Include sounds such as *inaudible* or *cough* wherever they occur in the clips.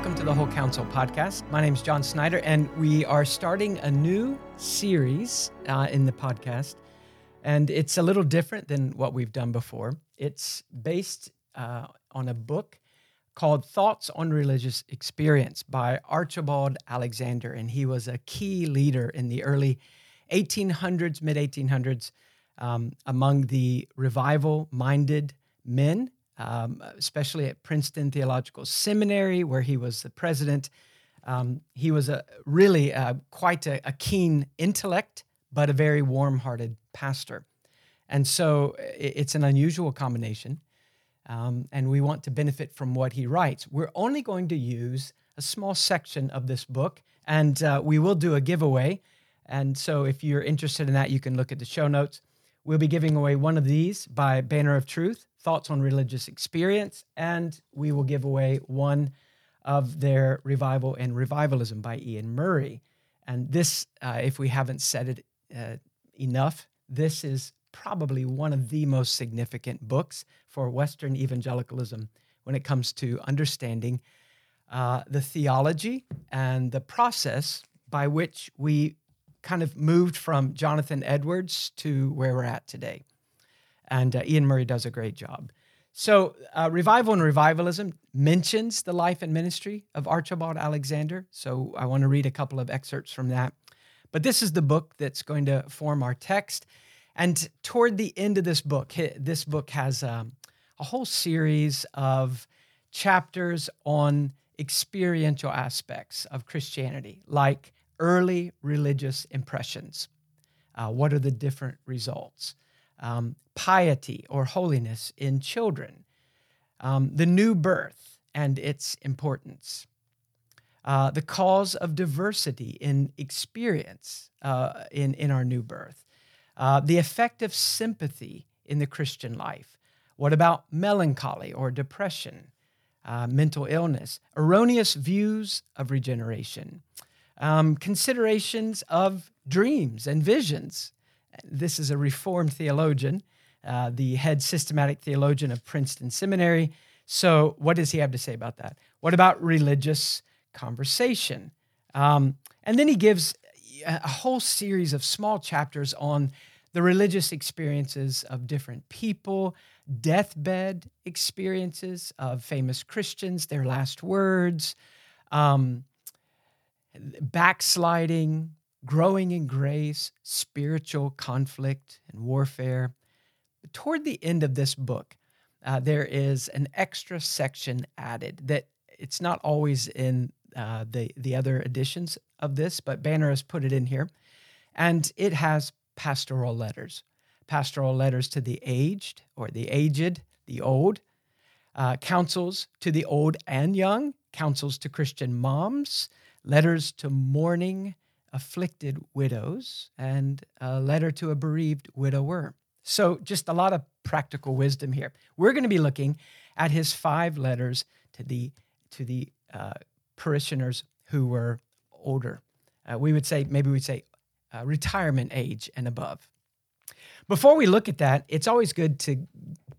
welcome to the Whole Counsel podcast. My name is John Snyder, and we are starting a new series uh, in the podcast. And it's a little different than what we've done before. It's based uh, on a book called Thoughts on Religious Experience by Archibald Alexander. And he was a key leader in the early 1800s, mid 1800s, um, among the revival minded men um, especially at Princeton Theological Seminary, where he was the president. Um, he was a really uh, quite a, a, keen intellect, but a very warm-hearted pastor, and so it's an unusual combination. Um, and we want to benefit from what he writes. We're only going to use a small section of this book, and uh, we will do a giveaway. And so, if you're interested in that, you can look at the show notes. We'll be giving away one of these by Banner of Truth thoughts on religious experience, and we will give away one of their revival and revivalism by Ian Murray. And this, uh, if we haven't said it uh, enough, this is probably one of the most significant books for Western evangelicalism when it comes to understanding uh, the theology and the process by which we kind of moved from Jonathan Edwards to where we're at today and uh, Iain Murray does a great job. So, uh, Revival and Revivalism mentions the life and ministry of Archibald Alexander. So, I want to read a couple of excerpts from that. But this is the book that's going to form our text. And toward the end of this book, this book has um, a whole series of chapters on experiential aspects of Christianity, like early religious impressions. Uh, what are the different results? Um, piety or holiness in children, um, the new birth and its importance, uh, the cause of diversity in experience uh, in, in our new birth, uh, the effect of sympathy in the Christian life. What about melancholy or depression, uh, mental illness, erroneous views of regeneration, um, considerations of dreams and visions, this is a Reformed theologian, uh, the head systematic theologian of Princeton Seminary. So, what does he have to say about that? What about religious conversation? Um, and then he gives a whole series of small chapters on the religious experiences of different people, deathbed experiences of famous Christians, their last words, um, backsliding, growing in grace, spiritual conflict and warfare. Toward the end of this book, uh, there is an extra section added that it's not always in uh, the the other editions of this, but Banner has put it in here, and it has pastoral letters, pastoral letters to the aged or the aged, the old, uh, counsels to the old and young, counsels to Christian moms, letters to mourning afflicted widows and a letter to a bereaved widower. So, just a lot of practical wisdom here. We're going to be looking at his five letters to the to the uh, parishioners who were older. Uh, we would say maybe we'd say uh, retirement age and above. Before we look at that, it's always good to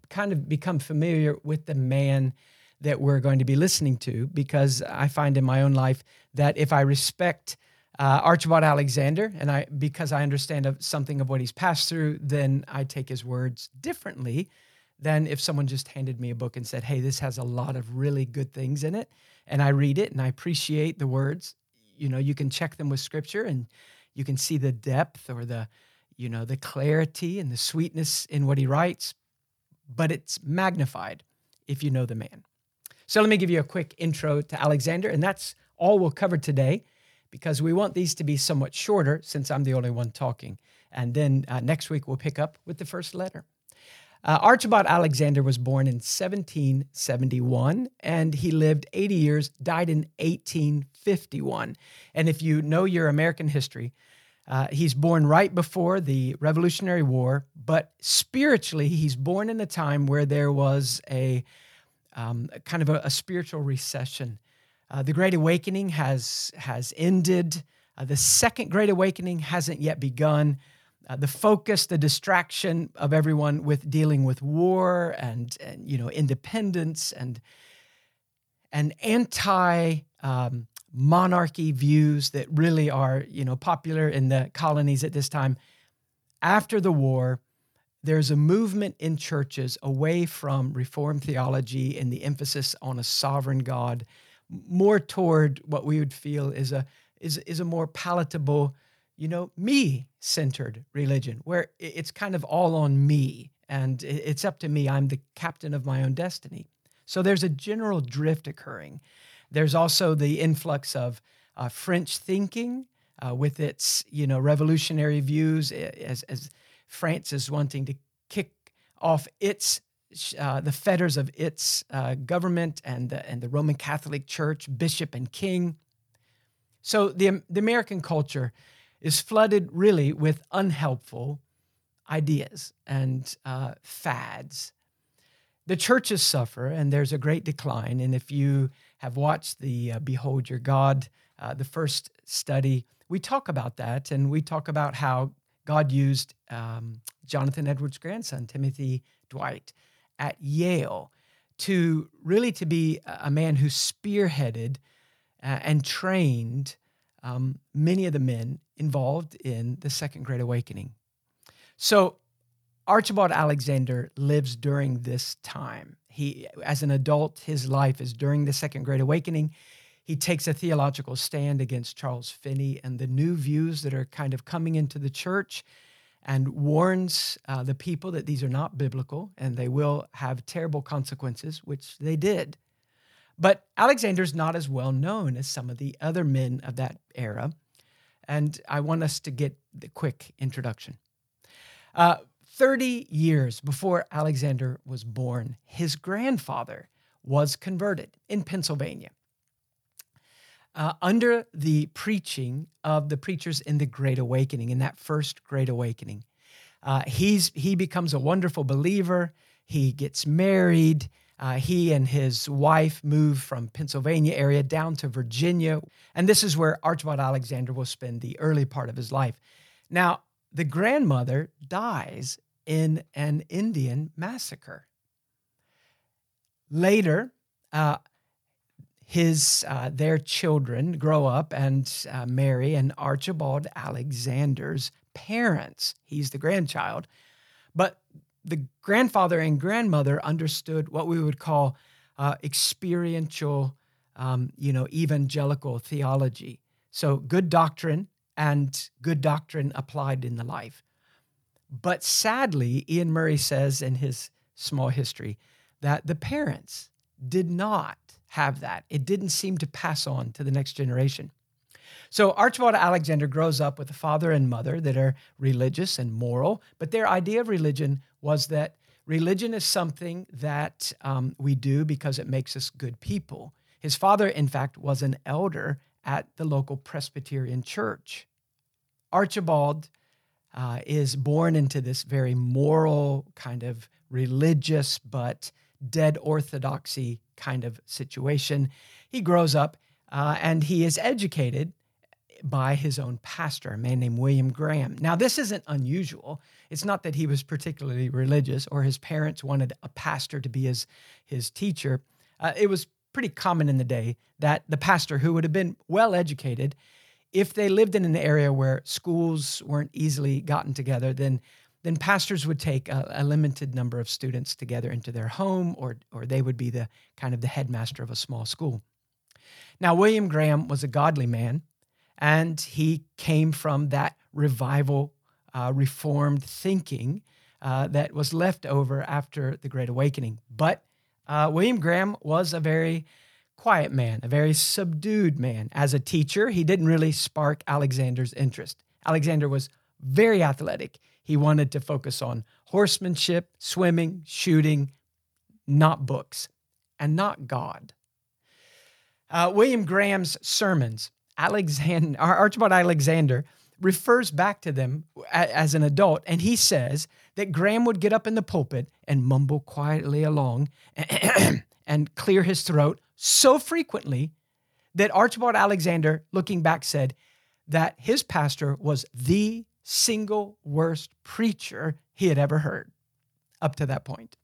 kind of become familiar with the man that we're going to be listening to because I find in my own life that if I respect uh, Archibald Alexander, and I because I understand of something of what he's passed through, then I take his words differently than if someone just handed me a book and said, "Hey, this has a lot of really good things in it," and I read it and I appreciate the words. You know, you can check them with Scripture, and you can see the depth or the, you know, the clarity and the sweetness in what he writes, but it's magnified if you know the man. So let me give you a quick intro to Alexander, and that's all we'll cover today because we want these to be somewhat shorter since I'm the only one talking. And then uh, next week we'll pick up with the first letter. Uh, Archibald Alexander was born in 1771 and he lived 80 years, died in 1851. And if you know your American history, uh, he's born right before the Revolutionary War, but spiritually, he's born in a time where there was a um, kind of a, a spiritual recession uh, the Great Awakening has, has ended. Uh, the Second Great Awakening hasn't yet begun. Uh, the focus, the distraction of everyone with dealing with war and, and you know independence and and anti um, monarchy views that really are, you know, popular in the colonies at this time. After the war, there's a movement in churches away from Reformed theology and the emphasis on a sovereign God, more toward what we would feel is a is, is a more palatable, you know, me centered religion, where it's kind of all on me and it's up to me. I'm the captain of my own destiny. So there's a general drift occurring. There's also the influx of uh, French thinking uh, with its, you know, revolutionary views as, as France is wanting to kick off its uh, the fetters of its uh, government and the, and the Roman Catholic Church, bishop and king. So the, the American culture is flooded really with unhelpful ideas and uh, fads. The churches suffer, and there's a great decline. And if you have watched the uh, Behold Your God, uh, the first study, we talk about that, and we talk about how God used um, Jonathan Edwards' grandson, Timothy Dwight, at Yale to really to be a man who spearheaded uh, and trained um, many of the men involved in the Second Great Awakening. So Archibald Alexander lives during this time. He, as an adult, his life is during the Second Great Awakening. He takes a theological stand against Charles Finney and the new views that are kind of coming into the church and warns uh, the people that these are not biblical and they will have terrible consequences, which they did. But Alexander's not as well known as some of the other men of that era. And I want us to get the quick introduction. Uh, 30 years before Alexander was born, his grandfather was converted in Pennsylvania uh, under the preaching of the preachers in the Great Awakening, in that first Great Awakening. Uh, he's, he becomes a wonderful believer. He gets married. Uh, he and his wife move from Pennsylvania area down to Virginia. And this is where Archibald Alexander will spend the early part of his life. Now, the grandmother dies in an Indian massacre. Later, uh, his uh, their children grow up and uh, marry and Archibald Alexander's parents. He's the grandchild, but the grandfather and grandmother understood what we would call uh, experiential, um, you know, evangelical theology. So good doctrine and good doctrine applied in the life. But sadly, Ian Murray says in his small history that the parents did not have that. It didn't seem to pass on to the next generation. So Archibald Alexander grows up with a father and mother that are religious and moral, but their idea of religion was that religion is something that um, we do because it makes us good people. His father, in fact, was an elder at the local Presbyterian church. Archibald uh, is born into this very moral, kind of religious, but dead orthodoxy kind of situation. He grows up uh, and he is educated by his own pastor, a man named William Graham. Now, this isn't unusual. It's not that he was particularly religious or his parents wanted a pastor to be his, his teacher. Uh, it was pretty common in the day that the pastor, who would have been well educated, if they lived in an area where schools weren't easily gotten together, then then pastors would take a, a, limited number of students together into their home, or, or they would be the kind of the headmaster of a small school. Now, William Graham was a godly man, and he came from that revival, uh, reformed thinking uh, that was left over after the Great Awakening. But uh, William Graham was a very quiet man, a very subdued man. As a teacher, he didn't really spark Alexander's interest. Alexander was very athletic. He wanted to focus on horsemanship, swimming, shooting, not books, and not God. Uh, William Graham's sermons, Alexander, Archibald Alexander refers back to them as an adult, and he says that Graham would get up in the pulpit and mumble quietly along *clears throat* and clear his throat so frequently that Archibald Alexander, looking back, said that his pastor was the single worst preacher he had ever heard up to that point.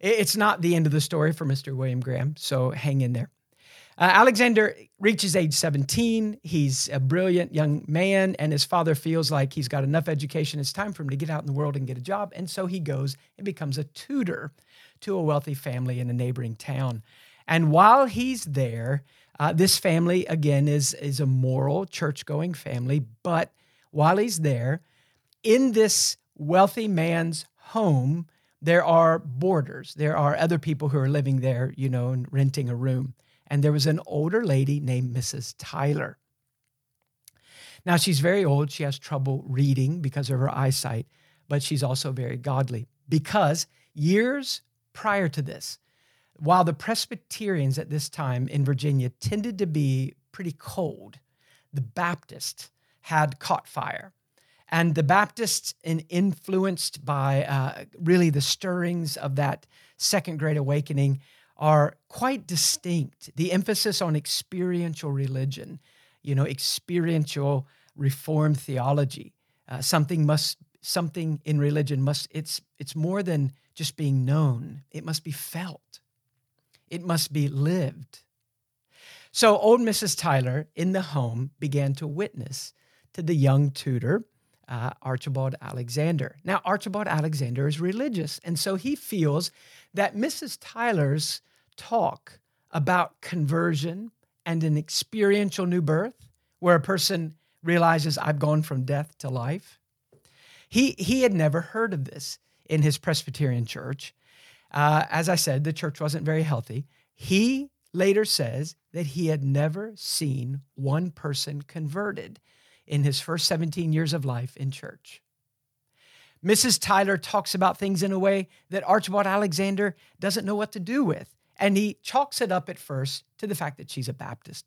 It's not the end of the story for Mr. William Graham, so hang in there. Uh, Alexander reaches age 17. He's a brilliant young man, and his father feels like he's got enough education. It's time for him to get out in the world and get a job. And so he goes and becomes a tutor to a wealthy family in a neighboring town. And while he's there, uh, this family, again, is, is a moral, church going family. But while he's there, in this wealthy man's home, there are boarders. There are other people who are living there, you know, and renting a room and there was an older lady named Mrs. Tyler. Now, she's very old. She has trouble reading because of her eyesight, but she's also very godly because years prior to this, while the Presbyterians at this time in Virginia tended to be pretty cold, the Baptists had caught fire. And the Baptists, in, influenced by uh, really the stirrings of that Second Great Awakening, are quite distinct. The emphasis on experiential religion, you know, experiential reformed theology. Uh, something must something in religion must it's it's more than just being known. It must be felt. It must be lived. So old Mrs. Tyler in the home began to witness to the young tutor, uh, Archibald Alexander. Now, Archibald Alexander is religious, and so he feels that Mrs. Tyler's talk about conversion and an experiential new birth where a person realizes I've gone from death to life. He, he had never heard of this in his Presbyterian church. Uh, as I said, the church wasn't very healthy. He later says that he had never seen one person converted in his first 17 years of life in church. Mrs. Tyler talks about things in a way that Archibald Alexander doesn't know what to do with. And he chalks it up at first to the fact that she's a Baptist.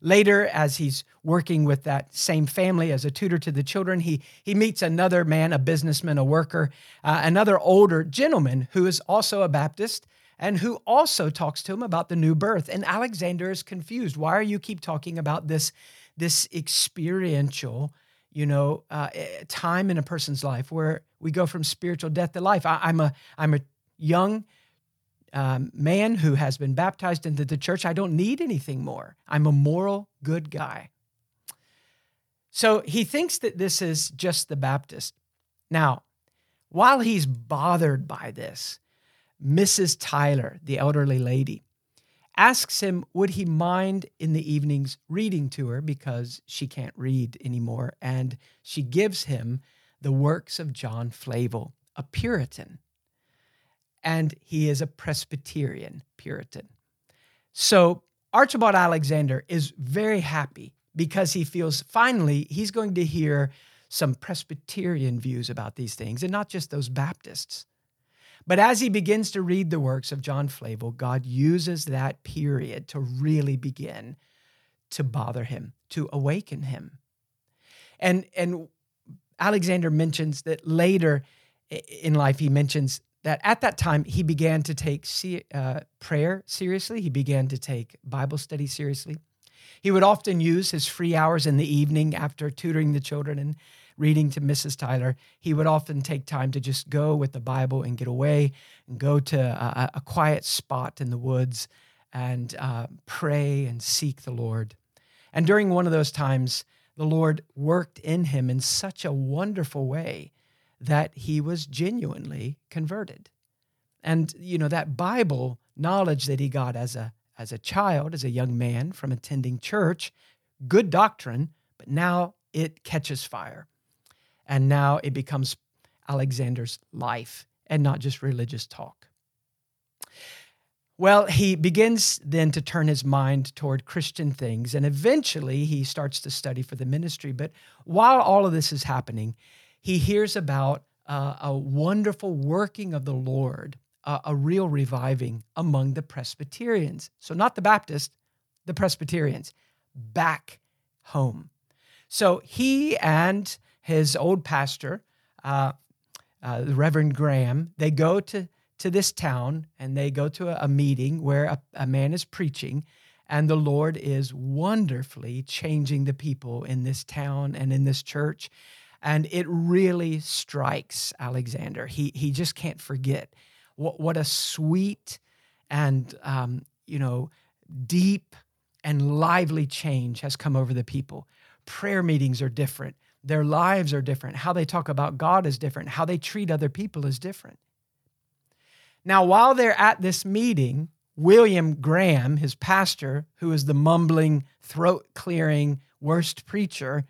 Later, as he's working with that same family as a tutor to the children, he, he meets another man, a businessman, a worker, uh, another older gentleman who is also a Baptist and who also talks to him about the new birth. And Alexander is confused. Why are you keep talking about this, this experiential, you know, uh, eh, time in a person's life where we go from spiritual death to life? I, I'm a I'm a young um, man who has been baptized into the church. I don't need anything more. I'm a moral, good guy. So he thinks that this is just the Baptist. Now, while he's bothered by this, Mrs. Tyler, the elderly lady, asks him, would he mind in the evenings reading to her because she can't read anymore? And she gives him the works of John Flavel, a Puritan and he is a Presbyterian Puritan. So Archibald Alexander is very happy because he feels finally he's going to hear some Presbyterian views about these things and not just those Baptists. But as he begins to read the works of John Flavel, God uses that period to really begin to bother him, to awaken him. And, and Alexander mentions that later in life, he mentions that at that time he began to take uh, prayer seriously. He began to take Bible study seriously. He would often use his free hours in the evening after tutoring the children and reading to Mrs. Tyler. He would often take time to just go with the Bible and get away and go to a, a quiet spot in the woods and uh, pray and seek the Lord. And during one of those times, the Lord worked in him in such a wonderful way that he was genuinely converted. And you know that Bible knowledge that he got as a as a child, as a young man from attending church, good doctrine, but now it catches fire. And now it becomes Alexander's life and not just religious talk. Well, he begins then to turn his mind toward Christian things, and eventually he starts to study for the ministry. But while all of this is happening, he hears about uh, a wonderful working of the Lord, uh, a real reviving among the Presbyterians. So, not the Baptists, the Presbyterians, back home. So, he and his old pastor, uh, uh the Reverend Graham, they go to, to this town and they go to a, a meeting where a, a man is preaching and the Lord is wonderfully changing the people in this town and in this church. And it really strikes Alexander. He, he just can't forget what, what a sweet and, um, you know, deep and lively change has come over the people. Prayer meetings are different. Their lives are different. How they talk about God is different. How they treat other people is different. Now, while they're at this meeting, William Graham, his pastor, who is the mumbling, throat clearing, worst preacher,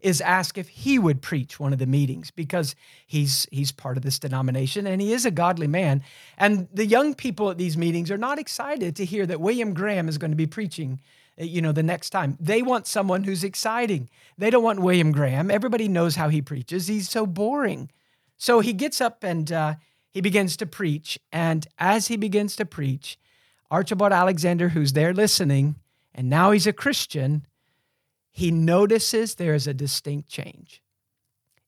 is asked if he would preach one of the meetings because he's he's part of this denomination and he is a godly man and the young people at these meetings are not excited to hear that William Graham is going to be preaching you know the next time. They want someone who's exciting. They don't want William Graham. Everybody knows how he preaches. He's so boring. So he gets up and uh, he begins to preach. And as he begins to preach Archibald Alexander who's there listening and now he's a Christian he notices there is a distinct change.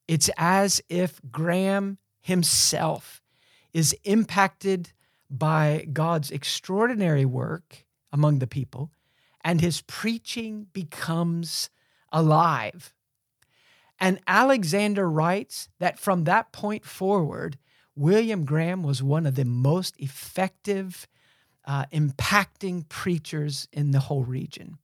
It's as if Graham himself is impacted by God's extraordinary work among the people, and his preaching becomes alive. And Alexander writes that from that point forward, William Graham was one of the most effective, uh, impacting preachers in the whole region.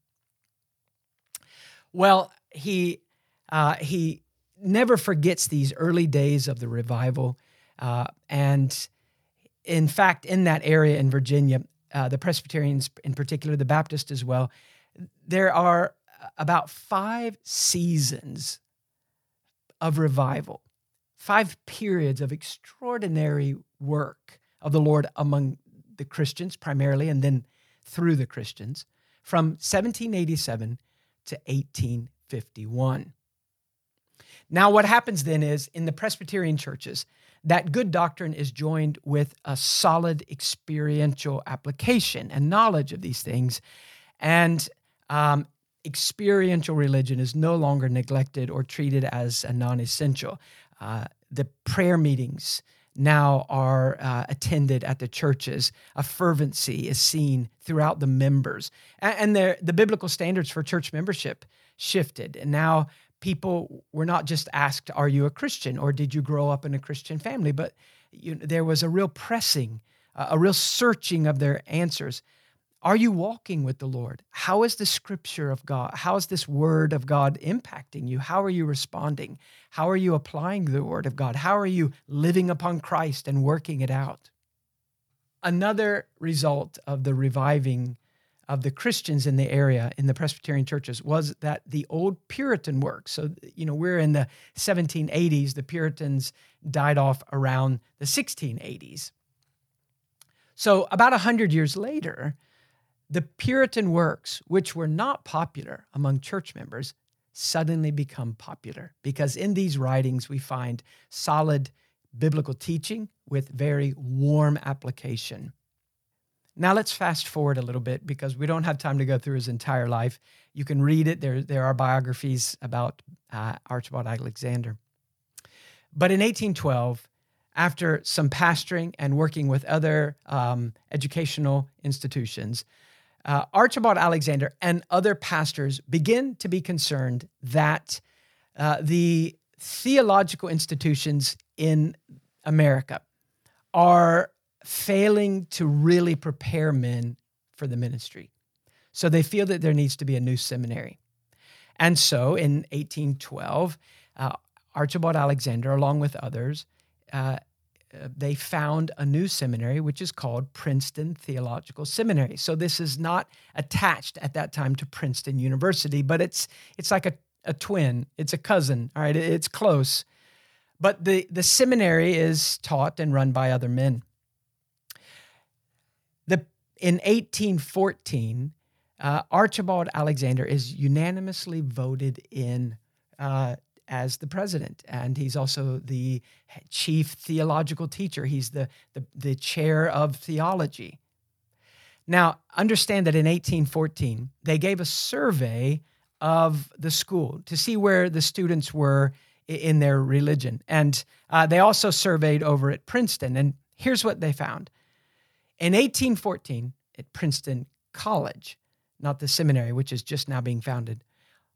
Well, he uh, he never forgets these early days of the revival, uh, and in fact, in that area in Virginia, uh, the Presbyterians in particular, the Baptists as well, there are about five seasons of revival, five periods of extraordinary work of the Lord among the Christians primarily, and then through the Christians from 1787 to 1851. Now, what happens then is in the Presbyterian churches, that good doctrine is joined with a solid experiential application and knowledge of these things. And um, experiential religion is no longer neglected or treated as a non essential. Uh, the prayer meetings, now are uh, attended at the churches. A fervency is seen throughout the members. And, the, the biblical standards for church membership shifted. And now people were not just asked, Are you a Christian? or Did you grow up in a Christian family? But you there was a real pressing, a real searching of their answers. Are you walking with the Lord? How is the scripture of God? How is this word of God impacting you? How are you responding? How are you applying the word of God? How are you living upon Christ and working it out? Another result of the reviving of the Christians in the area in the Presbyterian churches was that the old Puritan work. So, you know, we're in the 1780s, the Puritans died off around the 1680s. So, about 100 years later, the Puritan works, which were not popular among church members, suddenly become popular because in these writings we find solid biblical teaching with very warm application. Now let's fast forward a little bit because we don't have time to go through his entire life. You can read it. There, there are biographies about uh, Archibald Alexander. But in 1812, after some pastoring and working with other um, educational institutions, uh, Archibald Alexander and other pastors begin to be concerned that uh, the theological institutions in America are failing to really prepare men for the ministry. So they feel that there needs to be a new seminary. And so in 1812, uh, Archibald Alexander, along with others, uh, uh, they found a new seminary, which is called Princeton Theological Seminary. So this is not attached at that time to Princeton University, but it's it's like a, a twin. It's a cousin. All right, it's close. But the, the seminary is taught and run by other men. In 1814, uh, Archibald Alexander is unanimously voted in uh, as the president. And he's also the chief theological teacher, he's the, the, the chair of theology. Now, understand that in 1814, they gave a survey of the school to see where the students were in their religion. And uh, they also surveyed over at Princeton. And here's what they found in 1814, at Princeton College, not the seminary, which is just now being founded,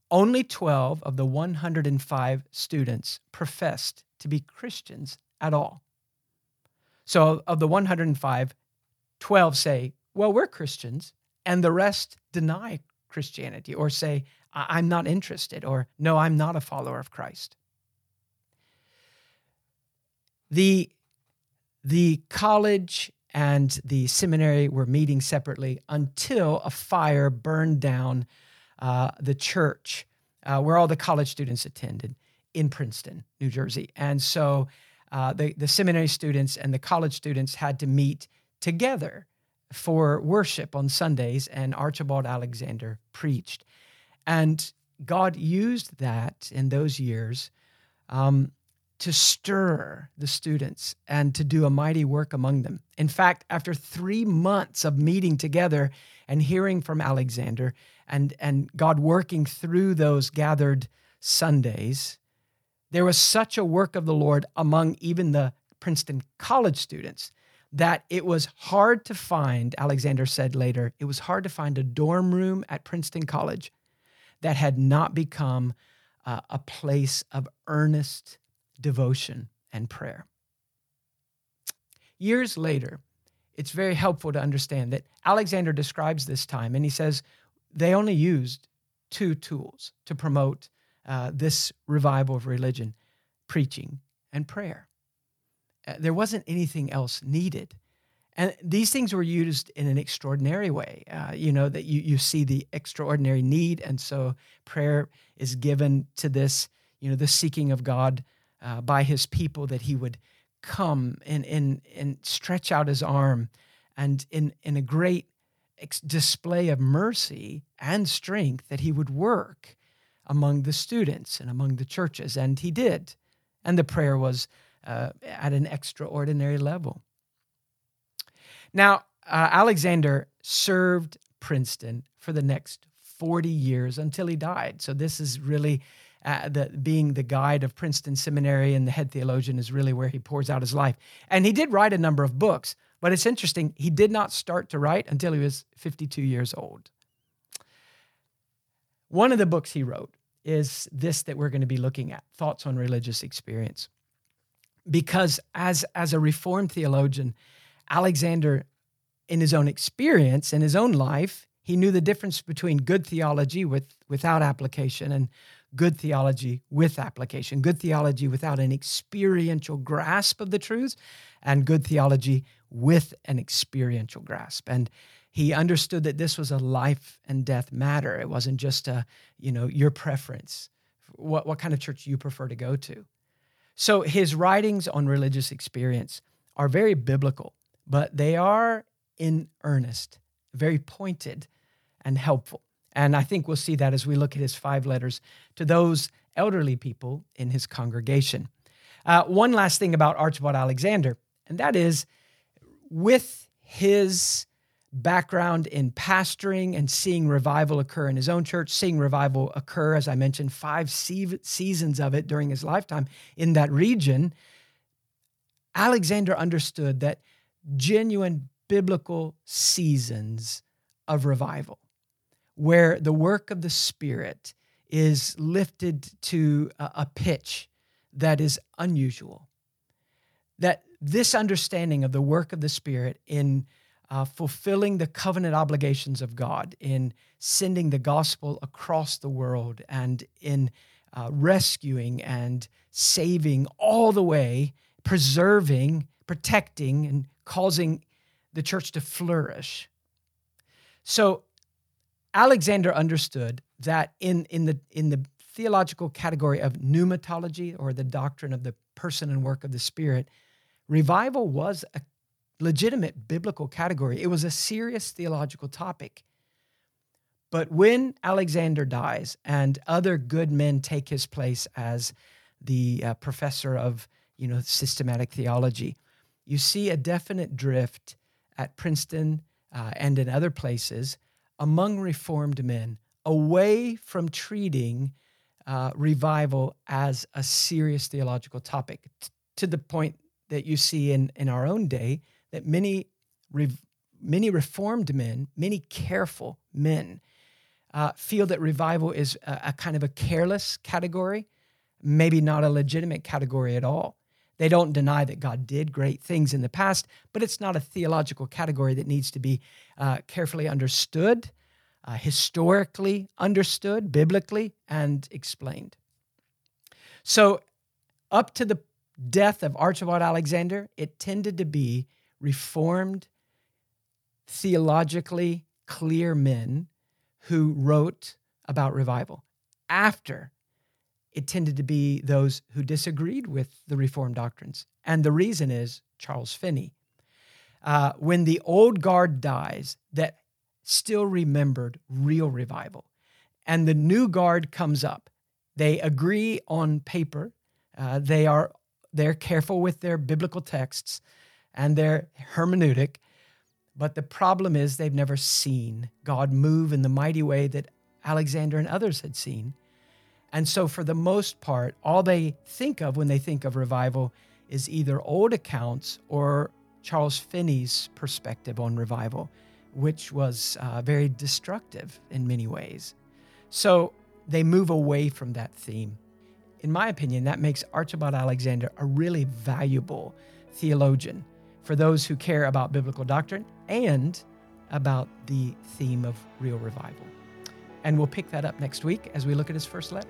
only 12 of the 105 students professed to be Christians at all. So, of the 105, 12 say, Well, we're Christians, and the rest deny Christianity or say, I'm not interested or no, I'm not a follower of Christ. The, the college and the seminary were meeting separately until a fire burned down uh, the church uh, where all the college students attended in Princeton, New Jersey. And so uh, the, the seminary students and the college students had to meet together for worship on Sundays, and Archibald Alexander preached. And God used that in those years um, to stir the students and to do a mighty work among them. In fact, after three months of meeting together and hearing from Alexander and, and God working through those gathered Sundays, there was such a work of the Lord among even the Princeton college students that it was hard to find, Alexander said later, it was hard to find a dorm room at Princeton College that had not become uh, a place of earnest devotion and prayer. Years later, it's very helpful to understand that Alexander describes this time and he says they only used two tools to promote uh, this revival of religion preaching and prayer. Uh, there wasn't anything else needed. And these things were used in an extraordinary way. Uh, you know, that you, you see the extraordinary need. And so prayer is given to this, you know, the seeking of God uh, by his people that he would come and, and, and stretch out his arm and in, in a great display of mercy and strength that he would work among the students and among the churches. And he did. And the prayer was uh, at an extraordinary level. Now, uh, Alexander served Princeton for the next 40 years until he died. So this is really uh, being the guide of Princeton Seminary and the head theologian is really where he pours out his life. And he did write a number of books, but it's interesting, he did not start to write until he was 52 years old. One of the books he wrote is this that we're going to be looking at Thoughts on Religious Experience. Because as, as a Reformed theologian, Alexander, in his own experience, in his own life, he knew the difference between good theology with, without application and good theology with application, good theology without an experiential grasp of the truths, and good theology with an experiential grasp. And he understood that this was a life and death matter. It wasn't just a, you know, your preference. What, what kind of church you prefer to go to. So his writings on religious experience are very biblical, but they are in earnest, very pointed and helpful. And I think we'll see that as we look at his five letters to those elderly people in his congregation. Uh, one last thing about Archibald Alexander, and that is with his background in pastoring and seeing revival occur in his own church, seeing revival occur, as I mentioned, five seasons of it during his lifetime in that region, Alexander understood that genuine biblical seasons of revival, where the work of the Spirit is lifted to a, pitch that is unusual, that this understanding of the work of the Spirit in uh, fulfilling the covenant obligations of God, in sending the gospel across the world, and in uh, rescuing and saving all the way, preserving, protecting, and causing the church to flourish. So Alexander understood that in, in, the, in the theological category of pneumatology or the doctrine of the person and work of the Spirit, revival was a legitimate biblical category. It was a serious theological topic. But when Alexander dies and other good men take his place as the uh, professor of you know systematic theology, you see a definite drift at Princeton uh, and in other places among Reformed men away from treating uh, revival as a serious theological topic t- to the point that you see in, in our own day that many, many reformed men, many careful men, uh, feel that revival is a, a kind of a careless category, maybe not a legitimate category at all. They don't deny that God did great things in the past, but it's not a theological category that needs to be uh, carefully understood uh, historically understood, biblically, and explained. So, up to the death of Archibald Alexander, it tended to be reformed, theologically clear men who wrote about revival. After, it tended to be those who disagreed with the Reformed doctrines. And the reason is Charles Finney. Uh, when the old guard dies, that still remembered real revival, and the new guard comes up, they agree on paper. Uh, they are they're careful with their biblical texts and their hermeneutic, but the problem is they've never seen God move in the mighty way that Alexander and others had seen. And so, for the most part, all they think of when they think of revival is either old accounts or Charles Finney's perspective on revival, which was uh, very destructive in many ways. So, they move away from that theme. In my opinion, that makes Archibald Alexander a really valuable theologian for those who care about biblical doctrine and about the theme of real revival. And we'll pick that up next week as we look at his first letter.